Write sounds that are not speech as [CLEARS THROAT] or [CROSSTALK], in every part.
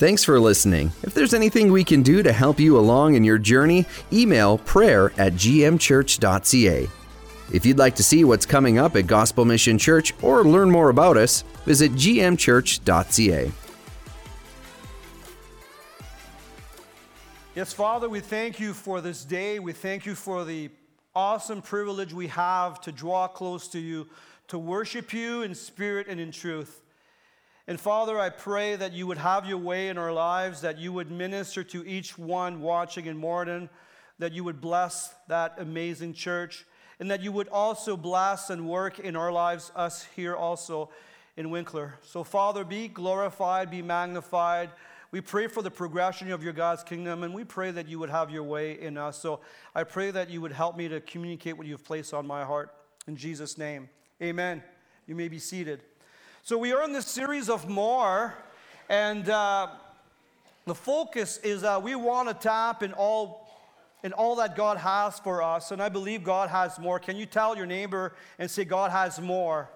Thanks for listening. If there's anything we can do to help you along in your journey, email prayer at gmchurch.ca. If you'd like to see what's coming up at Gospel Mission Church or learn more about us, visit gmchurch.ca. Yes, Father, we thank you for this day. We thank you for the awesome privilege we have to draw close to you, to worship you in spirit and in truth. And Father, I pray that you would have your way in our lives, that you would minister to each one watching in Morden, that you would bless that amazing church, and that you would also bless and work in our lives, us here also in Winkler. So, Father, be glorified, be magnified. We pray for the progression of your God's kingdom, and we pray that you would have your way in us. So, I pray that you would help me to communicate what you've placed on my heart. In Jesus' name, amen. You may be seated. So, we are in this series of more, and uh, the focus is that we want to tap in all, in all that God has for us, and I believe God has more. Can you tell your neighbor and say, God has more?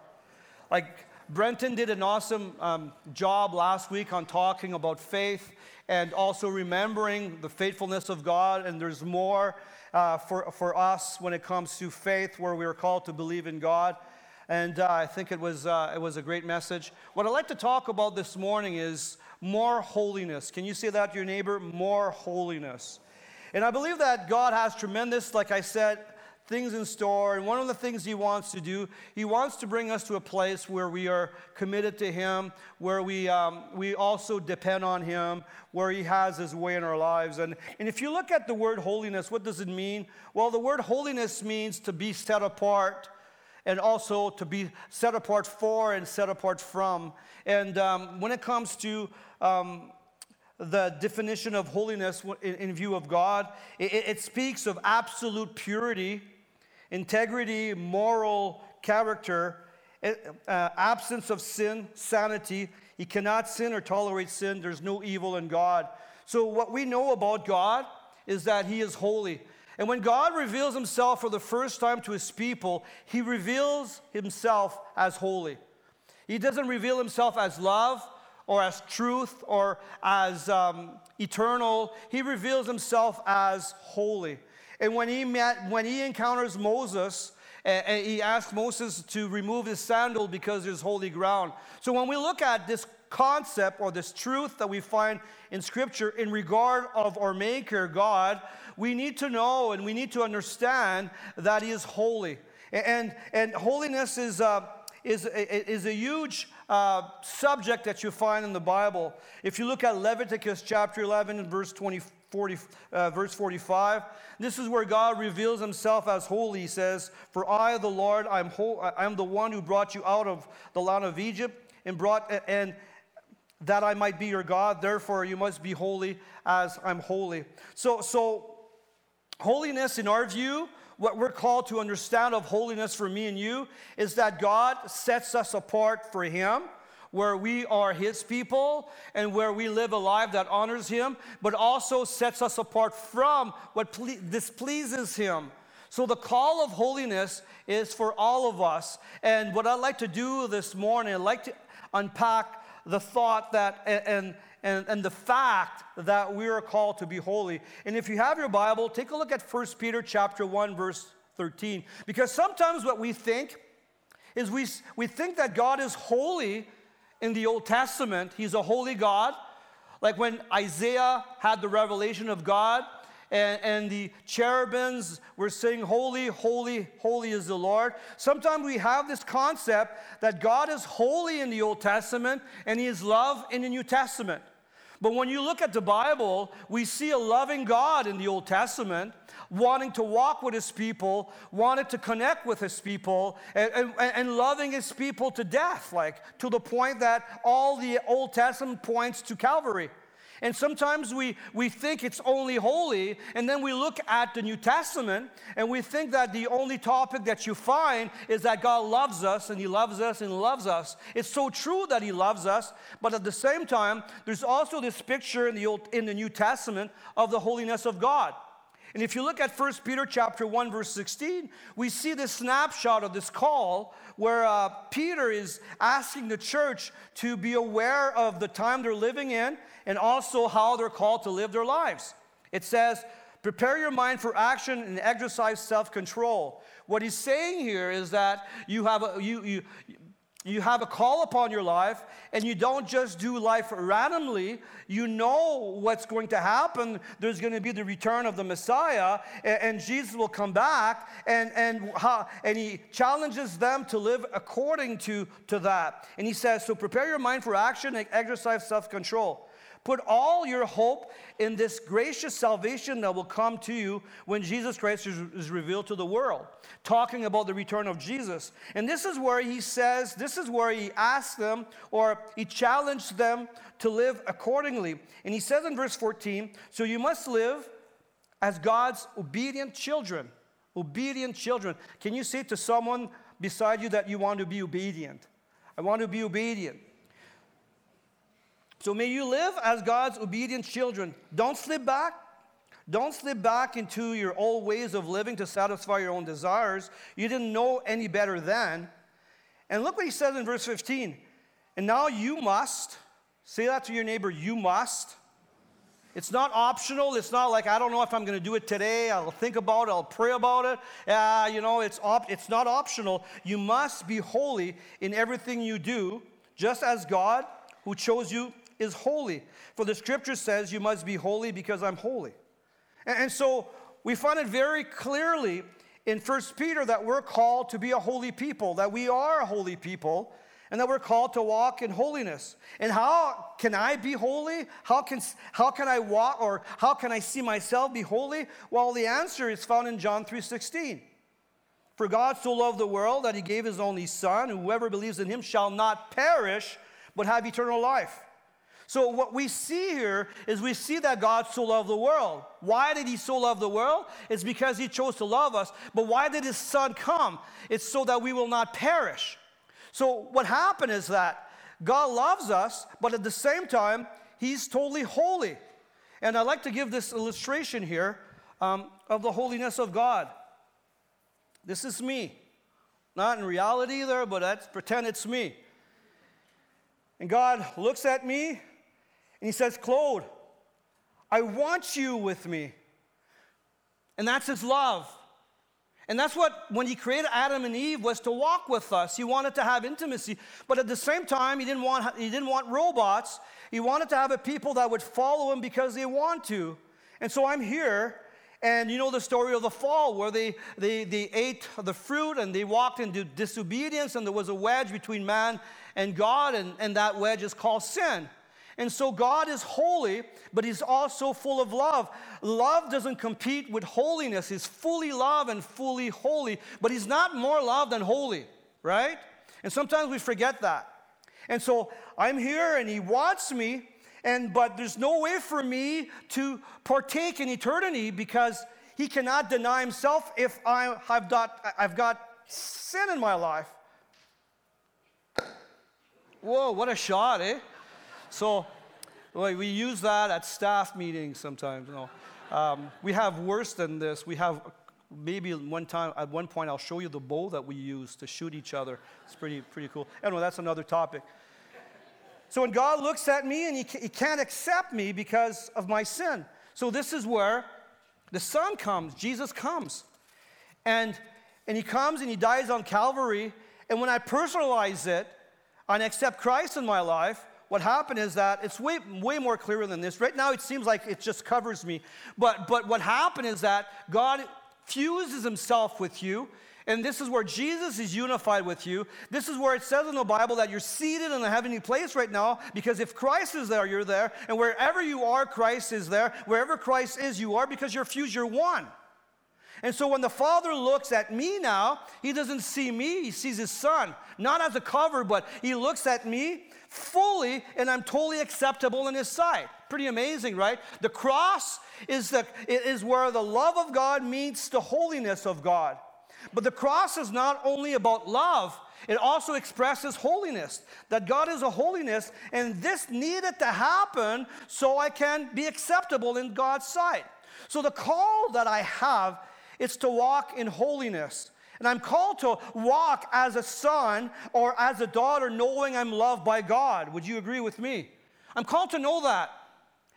Like, Brenton did an awesome um, job last week on talking about faith and also remembering the faithfulness of God, and there's more uh, for, for us when it comes to faith, where we are called to believe in God and uh, I think it was, uh, it was a great message. What I'd like to talk about this morning is more holiness. Can you say that to your neighbor? More holiness. And I believe that God has tremendous, like I said, things in store. And one of the things He wants to do, He wants to bring us to a place where we are committed to Him, where we, um, we also depend on Him, where He has His way in our lives. And, and if you look at the word holiness, what does it mean? Well, the word holiness means to be set apart and also to be set apart for and set apart from. And um, when it comes to um, the definition of holiness in, in view of God, it, it, speaks of absolute purity, integrity, moral character, uh, absence of sin, sanity. He cannot sin or tolerate sin. There's no evil in God. So, what we know about God is that He is holy. And when God reveals himself for the first time to his people, he reveals himself as holy. He doesn't reveal himself as love or as truth or as um, eternal. He reveals himself as holy. And when he, met, when he encounters Moses, and he asks Moses to remove his sandal because there's holy ground. So when we look at this concept or this truth that we find in Scripture in regard of our Maker, God, we need to know and we need to understand that He is holy. And, and holiness is, uh, is, is a huge uh, subject that you find in the Bible. If you look at Leviticus chapter 11 and verse 20, 40, uh, verse 45, this is where God reveals himself as holy. He says, For I, the Lord, I'm, I'm the one who brought you out of the land of Egypt and brought, and, that I might be your God. Therefore, you must be holy as I'm holy. So, so holiness, in our view, what we're called to understand of holiness for me and you is that God sets us apart for Him, where we are His people and where we live a life that honors Him, but also sets us apart from what ple- displeases Him. So, the call of holiness is for all of us. And what I'd like to do this morning, I'd like to unpack the thought that, and, and, and the fact that we are called to be holy. And if you have your Bible, take a look at 1 Peter chapter 1, verse 13. Because sometimes what we think is we, we think that God is holy in the Old Testament. He's a holy God. Like when Isaiah had the revelation of God, and, and the cherubims were saying, Holy, holy, holy is the Lord. Sometimes we have this concept that God is holy in the Old Testament and He is love in the New Testament. But when you look at the Bible, we see a loving God in the Old Testament, wanting to walk with his people, wanting to connect with his people, and, and, and, loving his people to death, like to the point that all the Old Testament points to Calvary. And sometimes we, we think it's only holy, and then we look at the New Testament and we think that the only topic that you find is that God loves us and He loves us and loves us. It's so true that He loves us, but at the same time, there's also this picture in the, Old, in the New Testament of the holiness of God. And if you look at 1 Peter chapter 1 verse 16, we see this snapshot of this call where uh, Peter is asking the church to be aware of the time they're living in and also how they're called to live their lives. It says, prepare your mind for action and exercise self-control. What he's saying here is that you have a, you, you, you have a call upon your life and you don't just do life randomly. You know what's going to happen. There's going to be the return of the messiah and, and jesus will come back and, and, and he challenges them to live according to, to that. And he says so prepare your mind for action and exercise self-control Put all your hope in this gracious salvation that will come to you when Jesus Christ is, revealed to the world. Talking about the return of Jesus. And this is where he says, this is where he asks them or he challenged them to live accordingly. And he says in verse 14, So you must live as God's obedient children. Obedient children. Can you say to someone beside you that you want to be obedient? I want to be obedient. So may you live as God's obedient children. Don't slip back. Don't slip back into your old ways of living to satisfy your own desires. You didn't know any better then. And look what he says in verse 15. And now you must, say that to your neighbor, you must. It's not optional. It's not like, I don't know if I'm going to do it today. I'll think about it. I'll pray about it. Uh, you know, it's, op- it's not optional. You must be holy in everything you do, just as God, who chose you is holy. For the scripture says, You must be holy because I'm holy. And, so we find it very clearly in First Peter that we're called to be a holy people, that we are a holy people, and that we're called to walk in holiness. And how can I be holy? How can, how can I walk or how can I see myself be holy? Well, the answer is found in John 3:16. For God so loved the world that he gave his only son, whoever believes in him shall not perish, but have eternal life. So, what we see here is we see that God so loved the world. Why did He so love the world? It's because He chose to love us. But why did His Son come? It's so that we will not perish. So, what happened is that God loves us, but at the same time, He's totally holy. And I'd like to give this illustration here um, of the holiness of God. This is me. Not in reality either, but let's pretend it's me. And God looks at me and he says, Claude, I want you with me. And that's his love. And that's what, when he created Adam and Eve, was to walk with us. He wanted to have intimacy. But at the same time, he didn't want, he didn't want robots. He wanted to have a people that would follow him because they want to. And so I'm here, and you know the story of the fall where they, they, they ate the fruit and they walked into disobedience, and there was a wedge between man and God, and, and that wedge is called sin. And so God is holy, but He's also full of love. Love doesn't compete with holiness. He's fully love and fully holy, but He's not more love than holy, right? And sometimes we forget that. And so I'm here and He wants me, and but there's no way for me to partake in eternity because He cannot deny Himself if I have got, I've got sin in my life. Whoa, what a shot, eh? So well, we use that at staff meetings sometimes. You know. Um, we have worse than this. We have maybe one time, at one point, I'll show you the bow that we use to shoot each other. It's pretty, pretty cool. Anyway, that's another topic. So when God looks at me and he, he can't accept me because of my sin. So this is where the Son comes, Jesus comes. And, and he comes and he dies on Calvary. And when I personalize it and accept Christ in my life, what happened is that it's way, way more clear than this. Right now, it seems like it just covers me. But, but what happened is that God fuses himself with you. And this is where Jesus is unified with you. This is where it says in the Bible that you're seated in a heavenly place right now because if Christ is there, you're there. And wherever you are, Christ is there. Wherever Christ is, you are because you're fused, you're one. And so when the Father looks at me now, he doesn't see me, he sees his Son. Not as a cover, but he looks at me fully and I'm totally acceptable in his sight. Pretty amazing, right? The cross is, the, is where the love of God meets the holiness of God. But the cross is not only about love, it also expresses holiness, that God is a holiness, and this needed to happen so I can be acceptable in God's sight. So the call that I have is to walk in holiness. And I'm called to walk as a son or as a daughter, knowing I'm loved by God. Would you agree with me? I'm called to know that.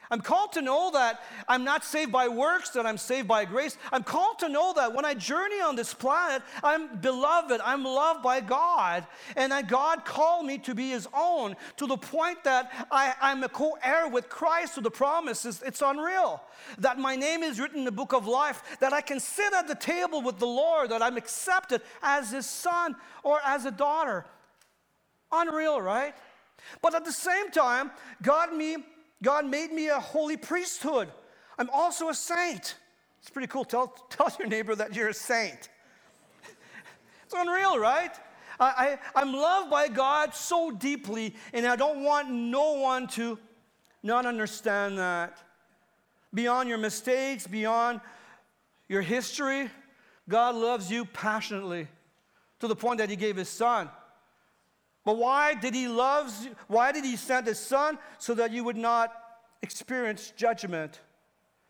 I'm called to know that I'm not saved by works, that I'm saved by grace. I'm called to know that when I journey on this planet, I'm beloved, I'm loved by God, and that God called me to be His own to the point that I, am a co heir with Christ to the promises. It's unreal. That my name is written in the book of life, that I can sit at the table with the Lord, that I'm accepted as His son or as a daughter. Unreal, right? But at the same time, God me God made me a holy priesthood. I'm also a saint. It's pretty cool. Tell, [LAUGHS] tell your neighbor that you're a saint. [LAUGHS] It's unreal, right? I, I, am loved by God so deeply, and I don't want no one to not understand that. Beyond your mistakes, beyond your history, God loves you passionately to the point that He gave His Son. But why did he love, why did he send his son? So that you would not experience judgment.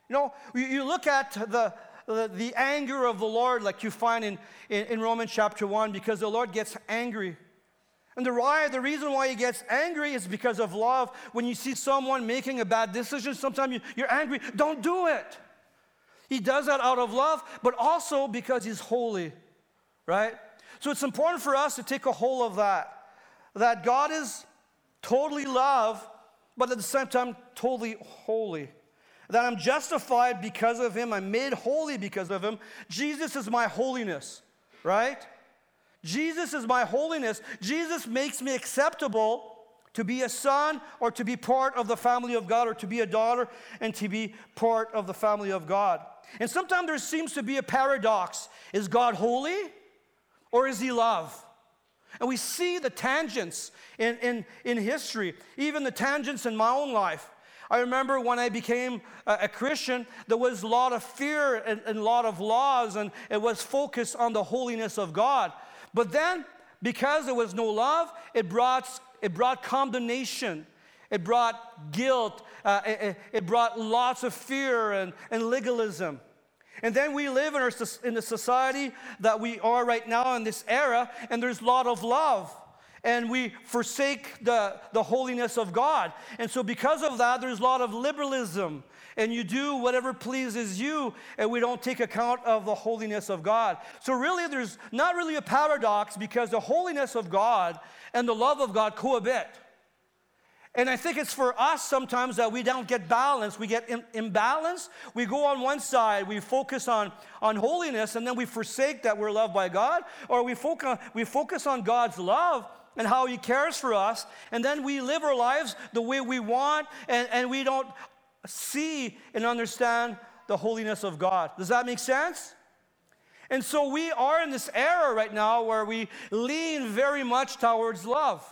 You know, you look at the, the, the anger of the Lord, like you find in, in, in, Romans chapter 1, because the Lord gets angry. And the, why, the reason why he gets angry is because of love. When you see someone making a bad decision, sometimes you, you're angry. Don't do it. He does that out of love, but also because he's holy, right? So it's important for us to take a hold of that that God is totally love, but at the same time, totally holy. That I'm justified because of Him, I'm made holy because of Him. Jesus is my holiness, right? Jesus is my holiness. Jesus makes me acceptable to be a son or to be part of the family of God or to be a daughter and to be part of the family of God. And sometimes there seems to be a paradox. Is God holy or is he love? And we see the tangents in, in, in history, even the tangents in my own life. I remember when I became a, Christian, there was a lot of fear and, and a lot of laws, and it was focused on the holiness of God. But then, because there was no love, it brought, it brought condemnation. It brought guilt. Uh, it, it, brought lots of fear and, and legalism. And then we live in, our, in the society that we are right now in this era, and there's a lot of love. And we forsake the, the holiness of God. And so, because of that, there's a lot of liberalism. And you do whatever pleases you, and we don't take account of the holiness of God. So, really, there's not really a paradox because the holiness of God and the love of God cohabit. And I think it's for us sometimes that we don't get balance. We get Im- imbalanced. We go on one side, we focus on, on holiness, and then we forsake that we're loved by God, or we focus, we focus on God's love and how He cares for us, and then we live our lives the way we want, and, and we don't see and understand the holiness of God. Does that make sense? And so we are in this era right now where we lean very much towards love.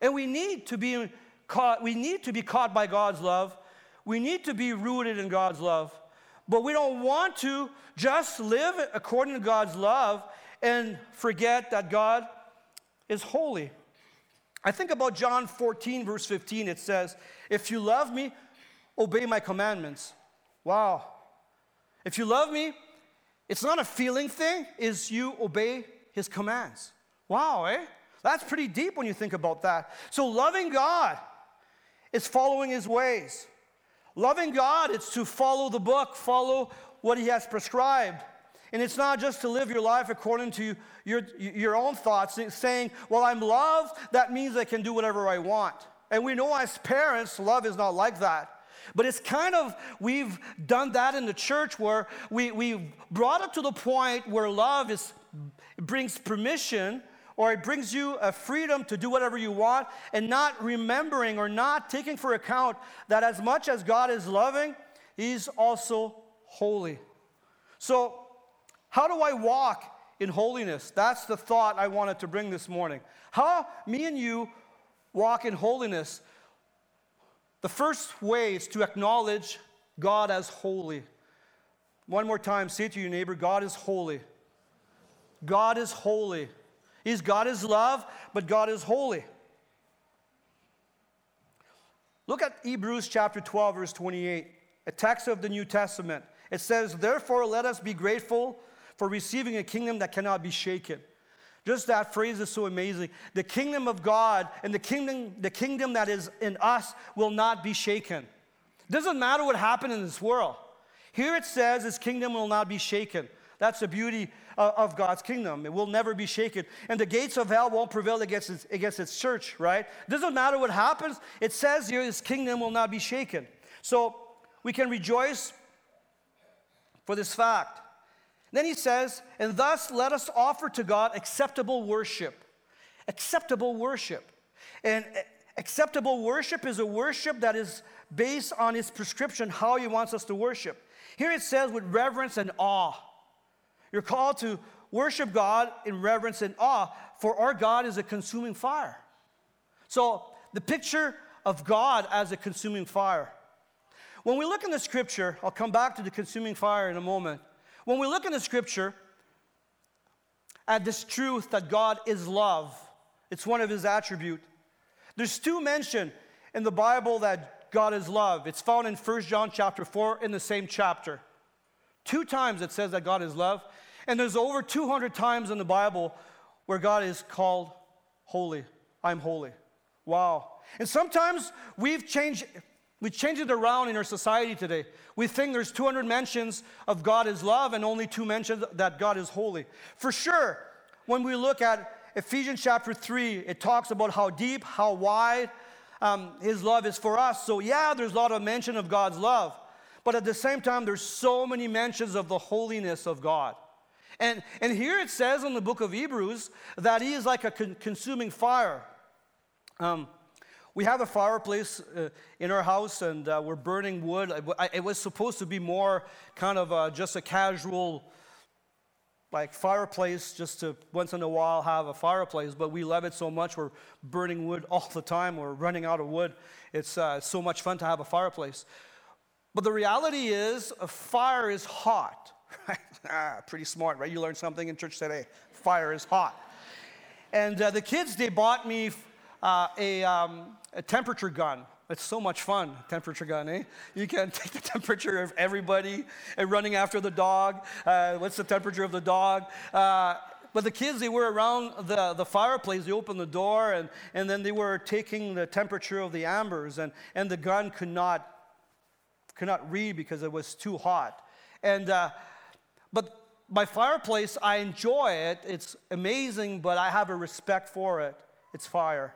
And we need to be caught, we need to be caught by God's love. We need to be rooted in God's love. But we don't want to just live according to God's love and forget that God is holy. I think about John 14, verse 15. It says, If you love me, obey my commandments. Wow. If you love me, it's not a feeling thing, is you obey his commands. Wow, eh? That's pretty deep when you think about that. So, loving God is following His ways. Loving God, it's to follow the book, follow what He has prescribed. And it's not just to live your life according to your, your own thoughts, saying, Well, I'm loved, that means I can do whatever I want. And we know as parents, love is not like that. But it's kind of, we've done that in the church where we, we brought it to the point where love is, brings permission or it brings you a freedom to do whatever you want and not remembering or not taking for account that as much as God is loving, He's also holy. So, how do I walk in holiness? That's the thought I wanted to bring this morning. How me and you walk in holiness. The first way is to acknowledge God as holy. One more time, say to your neighbor, God is holy. God is holy. He's God is love, but God is holy. Look at Hebrews chapter 12, verse 28. a text of the New Testament. It says, Therefore, let us be grateful for receiving a kingdom that cannot be shaken. Just that phrase is so amazing. The kingdom of God and the kingdom, the kingdom that is in us will not be shaken. Doesn't matter what happened in this world. Here it says his kingdom will not be shaken. That's the beauty of God's kingdom. It will never be shaken. And the gates of hell won't prevail against its, against its church, right? Doesn't matter what happens. It says here his kingdom will not be shaken. So we can rejoice for this fact. Then he says, and thus let us offer to God acceptable worship. Acceptable worship. And acceptable worship is a worship that is based on his prescription, how he wants us to worship. Here it says with reverence and awe. You're called to worship God in reverence and awe, for our God is a consuming fire. So, the picture of God as a consuming fire. When we look in the scripture, I'll come back to the consuming fire in a moment. When we look in the scripture at this truth that God is love, it's one of his attributes. There's two mention in the Bible that God is love. It's found in 1 John chapter 4 in the same chapter. Two times it says that God is love, and there's over 200 times in the Bible where God is called holy. I'm holy. Wow. And sometimes we've changed we change it around in our society today. We think there's 200 mentions of God is love and only two mentions that God is holy. For sure, when we look at Ephesians chapter 3, it talks about how deep, how wide um, His love is for us. So, yeah, there's a lot of mention of God's love. But at the same time, there's so many mentions of the holiness of God. And, and here it says in the book of Hebrews that He is like a con- consuming fire. Um, we have a fireplace uh, in our house and uh, we're burning wood. It was supposed to be more kind of uh, just a casual, like fireplace, just to once in a while have a fireplace, but we love it so much we're burning wood all the time. We're running out of wood. It's uh, so much fun to have a fireplace. But the reality is, a fire is hot. [LAUGHS] Right? ah, pretty smart, right? You learned something in church today. Fire is hot. And uh, the kids, they bought me uh, a, um, a temperature gun. It's so much fun, temperature gun, eh? You can [LAUGHS] take the temperature of everybody and running after the dog. Uh, what's the temperature of the dog? Uh, but the kids, they were around the, the fireplace. They opened the door, and, and then they were taking the temperature of the ambers, and, and the gun could not, could not read because it was too hot. And, uh, but my fireplace, I enjoy it. It's amazing, but I have a respect for it. It's fire.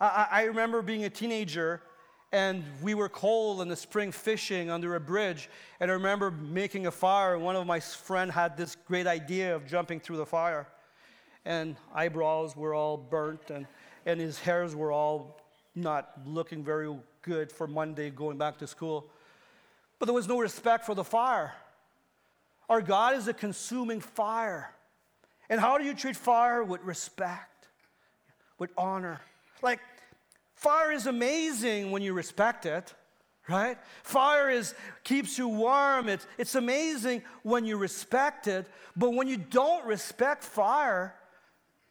I, I remember being a teenager and we were cold in the spring fishing under a bridge and i remember making a fire and one of my friends had this great idea of jumping through the fire and eyebrows were all burnt and, and his hairs were all not looking very good for monday going back to school but there was no respect for the fire our god is a consuming fire and how do you treat fire with respect with honor like, fire is amazing when you respect it, right? Fire is keeps you warm. It's, it's amazing when you respect it. But when you don't respect fire,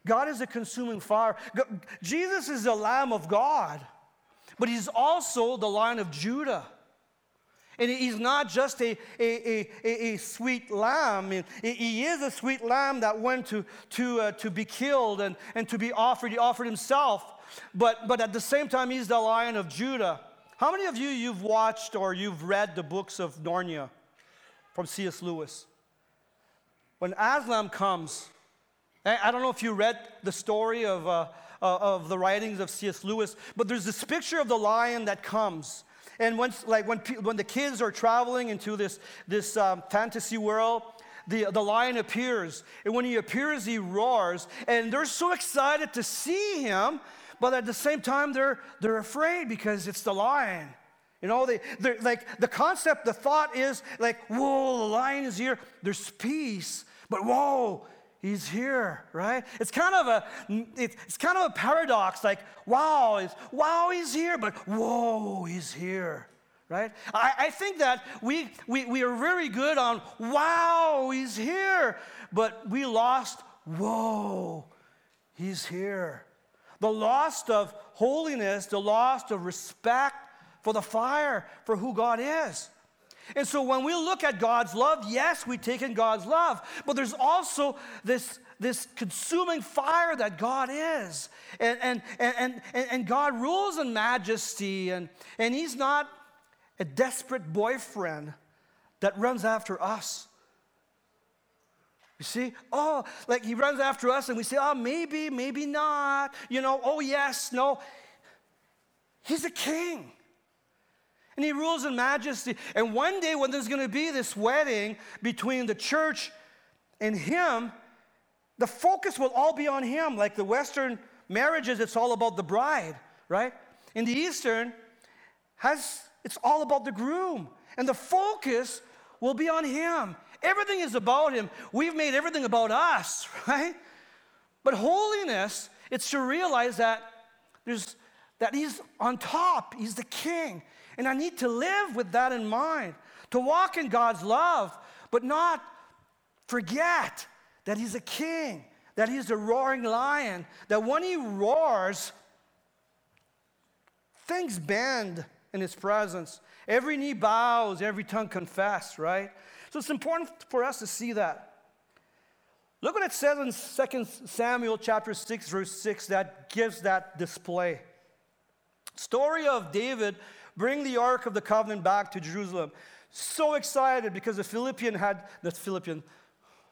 God is a consuming fire. Jesus is the Lamb of God, but He's also the Lion of Judah. And he's not just a, a, a, a, sweet lamb. He is a sweet lamb that went to, to, uh, to be killed and, and to be offered. He offered himself but, but at the same time, he's the lion of Judah. How many of you you've watched or you've read the books of Narnia from C.S. Lewis? When Aslan comes, I don't know if you read the story of, uh, uh of the writings of C.S. Lewis, but there's this picture of the lion that comes. And once, like when, when the kids are traveling into this, this um, fantasy world, the, the lion appears. And when he appears, he roars. And they're so excited to see him but at the same time, they're, they're afraid because it's the lion. You know, they, they're like the concept, the thought is like, whoa, the lion is here. There's peace, but whoa, he's here, right? It's kind of a, it's, it's kind of a paradox. Like, wow, it's, wow, he's here, but whoa, he's here, right? I, I think that we, we, we are very good on, wow, he's here, but we lost, whoa, he's here. The loss of holiness, the loss of respect for the fire, for who God is. And so when we look at God's love, yes, we take in God's love, but there's also this, this consuming fire that God is. And, and, and, and, and God rules in majesty, and, and He's not a desperate boyfriend that runs after us. You see? Oh, like he runs after us and we say, oh, maybe, maybe not. You know, oh, yes, no. He's a king. And he rules in majesty. And one day, when there's going to be this wedding between the church and him, the focus will all be on him. Like the Western marriages, it's all about the bride, right? In the Eastern, has it's all about the groom. And the focus will be on him. Everything is about him. We've made everything about us, [LAUGHS] right? But holiness, it's to realize that there's that he's on top, he's the king. And I need to live with that in mind, to walk in God's love, but not forget that he's a king, that he's a roaring lion, that when he roars, things bend in his presence. Every knee bows, every tongue confess, right? So it's important for us to see that. Look what it says in 2 Samuel chapter 6, verse 6, that gives that display. Story of David bring the Ark of the Covenant back to Jerusalem. So excited because the Philippian had, the Philippian,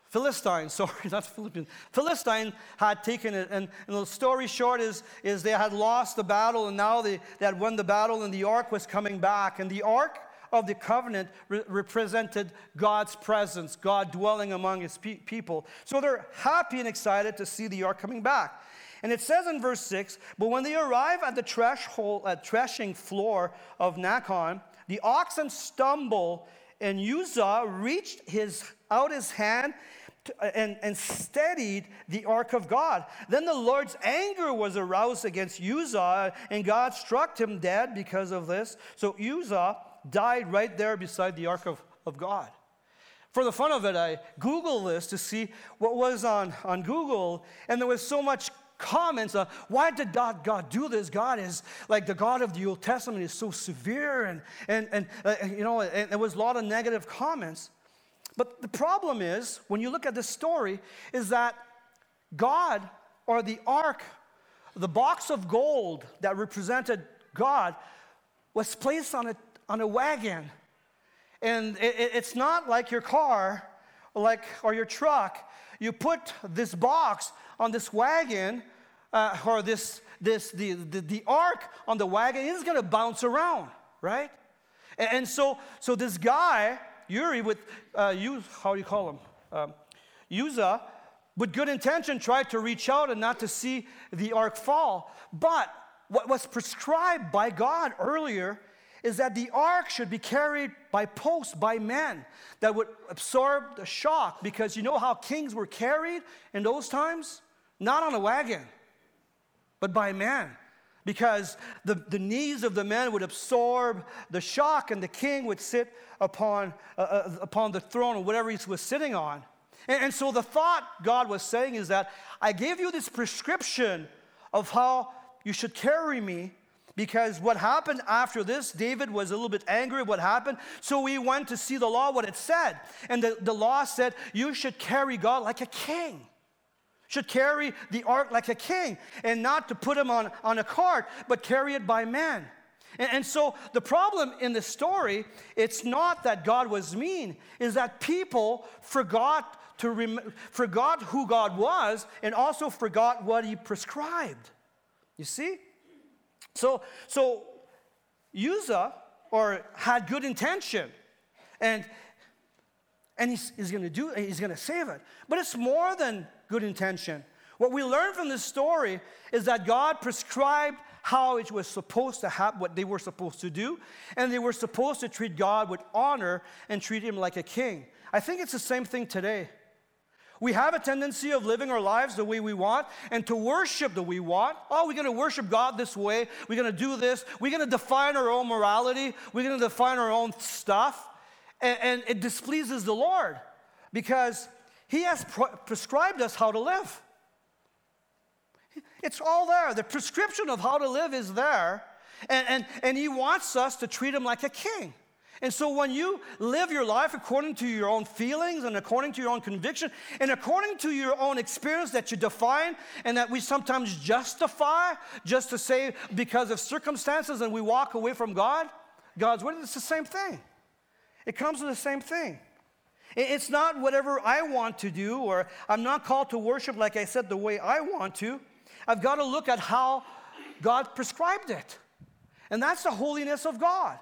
Philistine, [LAUGHS] sorry, not Philippian, Philistine had taken it. And, and, the story short is, is they had lost the battle and now they, they had won the battle and the ark was coming back. And the ark of the covenant re- represented God's presence, God dwelling among his pe- people. So they're happy and excited to see the ark coming back. And it says in verse 6 But when they arrive at the threshold, uh, threshing floor of Nacon, the oxen stumble, and Uzzah reached his, out his hand uh, and, and steadied the ark of God. Then the Lord's anger was aroused against Uzzah, and God struck him dead because of this. So Uzzah died right there beside the ark of, of God. For the fun of it, I Googled this to see what was on, on Google, and there was so much comments why did God, God do this? God is like the God of the Old Testament is so severe, and, and, and uh, you know, and there was a lot of negative comments. But the problem is, when you look at this story, is that God or the ark, the box of gold that represented God, was placed on a, on a wagon. And it, it's not like your car like, or your truck. You put this box on this wagon uh, or this, this the, the, the ark on the wagon, is going to bounce around, right? And, and, so, so this guy, Uri, with, uh, you, how do you call him? Um, Uzzah, with good intention, tried to reach out and not to see the ark fall. But what was prescribed by God earlier is that the ark should be carried by posts by men that would absorb the shock because you know how kings were carried in those times? Not on a wagon, but by man. Because the, the knees of the men would absorb the shock, and the king would sit upon, uh, uh, upon the throne or whatever he was sitting on. And, and so the thought God was saying is that I gave you this prescription of how you should carry me because what happened after this, David was a little bit angry at what happened. So he went to see the law, what it said. And the, the law said, You should carry God like a king. Should carry the ark like a king, and not to put him on, on a cart, but carry it by man. And, and so the problem in the story, it's not that God was mean, is that people forgot to rem- forgot who God was and also forgot what he prescribed. You see? So, so Uzzah or had good intention, and and he's, he's going to do he's going to save it. But it's more than good intention. What we learn from this story is that God prescribed how it was supposed to happen, what they were supposed to do, and they were supposed to treat God with honor and treat him like a king. I think it's the same thing today. We have a tendency of living our lives the way we want and to worship the way we want. Oh, we're going to worship God this way. We're going to do this. We're going to define our own morality. We're going to define our own stuff. And, and it displeases the Lord because He has pro- prescribed us how to live. It's all there. The prescription of how to live is there. And, and, and He wants us to treat Him like a king. And so when you live your life according to your own feelings and according to your own conviction and according to your own experience that you define and that we sometimes justify just to say because of circumstances and we walk away from God, God's word, it's the same thing. It comes to the same thing. It's not whatever I want to do, or I'm not called to worship, like I said, the way I want to. I've got to look at how God prescribed it. And that's the holiness of God.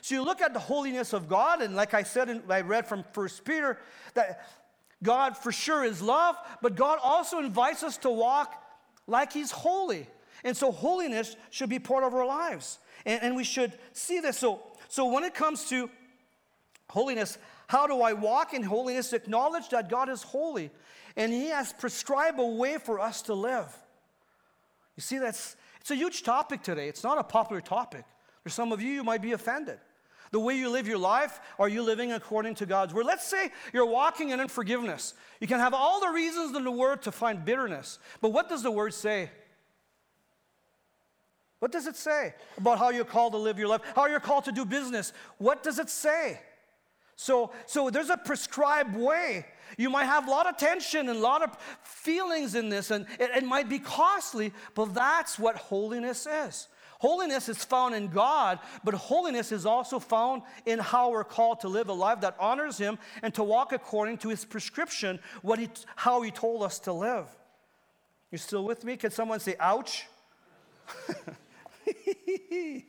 So you look at the holiness of God, and like I said, in, I read from First Peter, that God for sure is love, but God also invites us to walk like He's holy. And so holiness should be part of our lives. And, and we should see this. So, so when it comes to holiness, how do I walk in holiness? Acknowledge that God is holy and He has prescribed a way for us to live. You see, that's it's a huge topic today. It's not a popular topic. For some of you, you might be offended. The way you live your life, are you living according to God's word? Let's say you're walking in unforgiveness. You can have all the reasons in the word to find bitterness. But what does the word say? What does it say about how you're called to live your life? How you're called to do business? What does it say? So, so there's a prescribed way. You might have a lot of tension and a lot of feelings in this, and it, it might be costly, but that's what holiness is. Holiness is found in God, but holiness is also found in how we're called to live a life that honors Him and to walk according to His prescription, what he, how He told us to live. You still with me? Can someone say, ouch? [LAUGHS]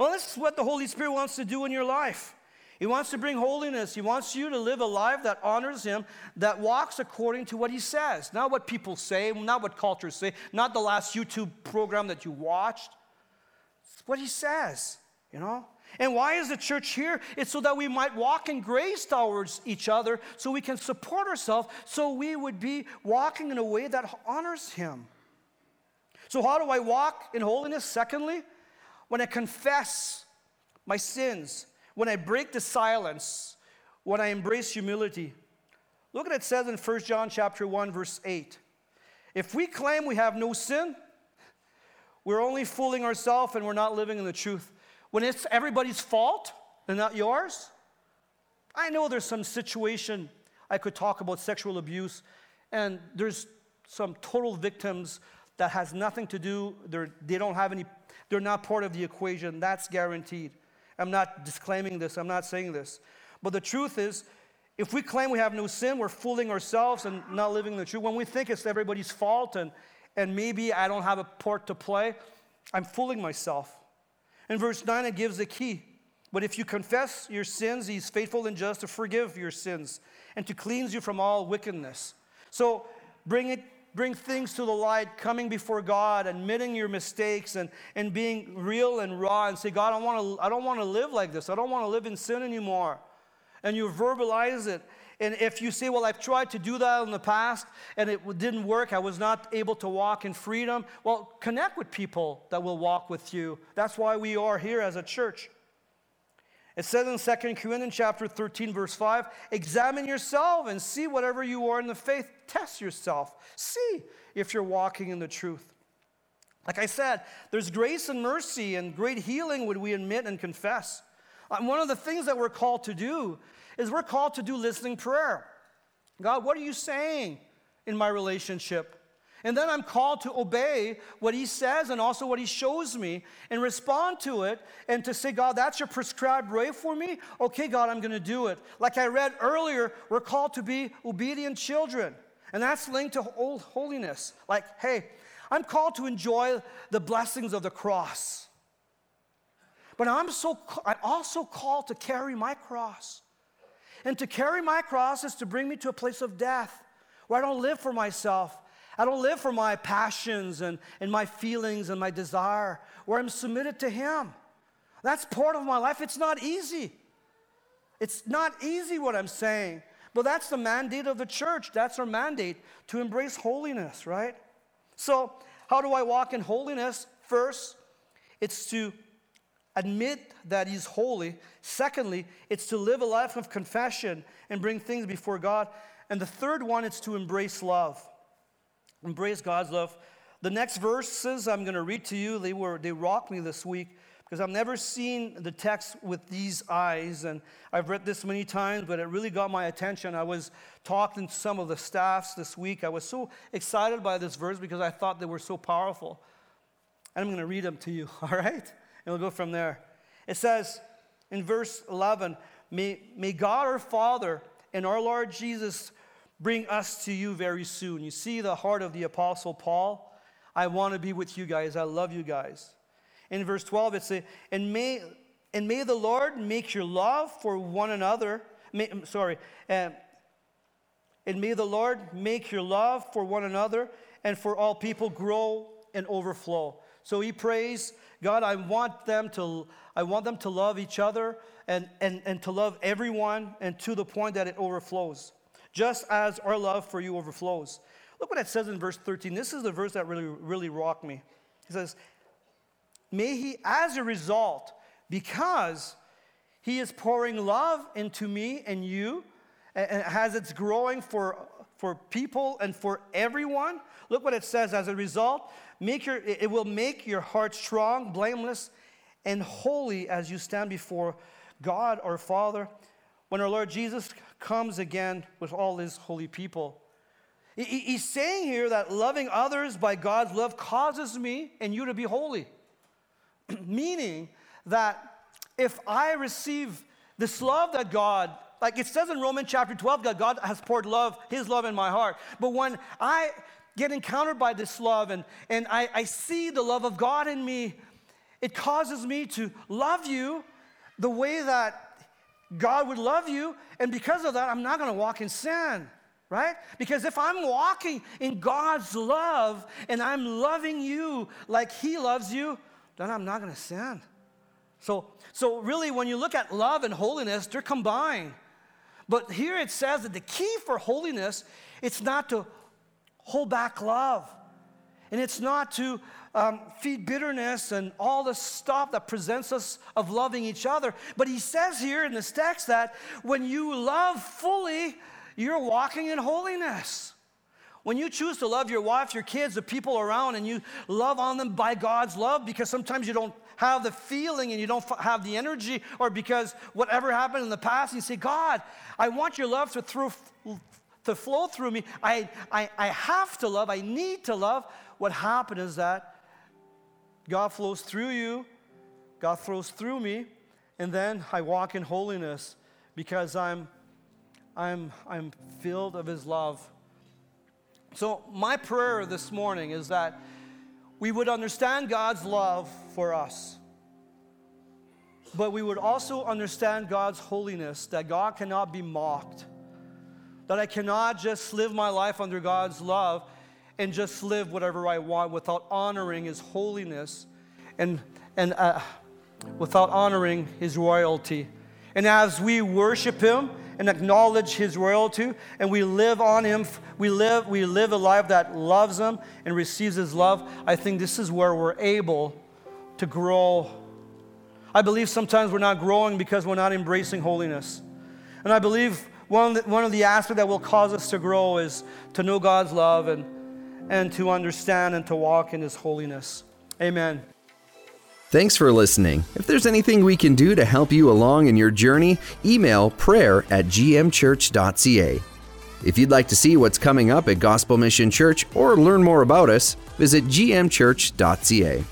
well, this is what the Holy Spirit wants to do in your life. He wants to bring holiness. He wants you to live a life that honors Him, that walks according to what He says. Not what people say, not what cultures say, not the last YouTube program that you watched. It's what He says, you know? And why is the church here? It's so that we might walk in grace towards each other, so we can support ourselves, so we would be walking in a way that honors Him. So, how do I walk in holiness? Secondly, when I confess my sins, when I break the silence, when I embrace humility. Look at it says in 1 John chapter 1 verse 8. If we claim we have no sin, we're only fooling ourselves and we're not living in the truth. When it's everybody's fault and not yours, I know there's some situation I could talk about sexual abuse and there's some total victims that has nothing to do they're, they don't have any they're not part of the equation that's guaranteed I'm not disclaiming this, I'm not saying this. But the truth is, if we claim we have no sin, we're fooling ourselves and not living the truth. When we think it's everybody's fault and, and maybe I don't have a part to play, I'm fooling myself. In verse 9, it gives the key. But if you confess your sins, he's faithful and just to forgive your sins and to cleanse you from all wickedness. So bring it bring things to the light, coming before God, admitting your mistakes, and, and being real and raw, and say, God, I, wanna, I don't want to live like this. I don't want to live in sin anymore. And you verbalize it. And if you say, Well, I've tried to do that in the past and it didn't work, I was not able to walk in freedom, well, connect with people that will walk with you. That's why we are here as a church. It says in 2 Corinthians chapter 13, verse 5, examine yourself and see whatever you are in the faith. Test yourself. See if you're walking in the truth. Like I said, there's grace and mercy and great healing when we admit and confess. And one of the things that we're called to do is we're called to do listening prayer. God, what are you saying in my relationship? And then I'm called to obey what he says and also what he shows me and respond to it and to say, God, that's your prescribed way for me. Okay, God, I'm going to do it. Like I read earlier, we're called to be obedient children. And that's linked to old holiness. Like, hey, I'm called to enjoy the blessings of the cross. But I'm, so, I'm also called to carry my cross. And to carry my cross is to bring me to a place of death where I don't live for myself I don't live for my passions and, and my feelings and my desire, where I'm submitted to Him. That's part of my life. It's not easy. It's not easy what I'm saying, but that's the mandate of the church. That's our mandate to embrace holiness, right? So, how do I walk in holiness? First, it's to admit that He's holy. Secondly, it's to live a life of confession and bring things before God. And the third one, it's to embrace love embrace God's love. The next verses I'm going to read to you, they, were, they rocked me this week because I've never seen the text with these eyes. And I've read this many times, but it really got my attention. I was talking to some of the staffs this week. I was so excited by this verse because I thought they were so powerful. And I'm going to read them to you, [LAUGHS] all right? And we'll go from there. It says in verse 11, May, may God our Father and our Lord Jesus bring us to you very soon. You see the heart of the Apostle Paul? I want to be with you guys. I love you guys. In verse 12, it says, and may, and may the Lord make your love for one another, may, sorry, uh, and may the Lord make your love for one another and for all people grow and overflow. So he prays, God, I want them to, I want them to love each other and, and, and to love everyone and to the point that it overflows, just as our love for you overflows. Look what it says in verse 13. This is the verse that really, really rocked me. He says, May he, as a result, because he is pouring love into me and you, and as it's growing for, for people and for everyone, look what it says as a result, make your, it will make your heart strong, blameless, and holy as you stand before God our Father when our Lord Jesus comes again with all his holy people. He's saying here that loving others by God's love causes me and you to be holy. [CLEARS THROAT] Meaning that if I receive this love that God, like it says in Romans chapter 12, that God has poured love, his love in my heart. But when I get encountered by this love and, and I, I see the love of God in me, it causes me to love you the way that God would love you. And because of that, I'm not going to walk in sin right? Because if I'm walking in God's love and I'm loving you like He loves you, then I'm not going to sin. So, so really, when you look at love and holiness, they're combined. But here it says that the key for holiness, it's not to hold back love, and it's not to um, feed bitterness and all the stuff that presents us of loving each other. But he says here in this text that when you love fully, you're walking in holiness. When you choose to love your wife, your kids, the people around, and you love on them by God's love, because sometimes you don't have the feeling and you don't have the energy, or because whatever happened in the past, you say, God, I want your love to, through, to flow through me. I, I, I have to love, I need to love. What happened is that God flows through you, God flows through me, and then I walk in holiness because I'm I'm, I'm filled of His love. So, my prayer this morning is that we would understand God's love for us, but we would also understand God's holiness, that God cannot be mocked, that I cannot just live my life under God's love and just live whatever I want without honoring His holiness and, and uh, without honoring His royalty. And as we worship Him, and acknowledge his royalty and we live on him we live we live a life that loves him and receives his love. I think this is where we're able to grow. I believe sometimes we're not growing because we're not embracing holiness. And i believe one of the, one of the aspects that will cause us to grow is to know god's love and and to understand and to walk in his holiness. Amen Thanks for listening. If there's anything we can do to help you along in your journey, email prayer at gmchurch.ca. If you'd like to see what's coming up at Gospel Mission Church or learn more about us, visit gmchurch.ca.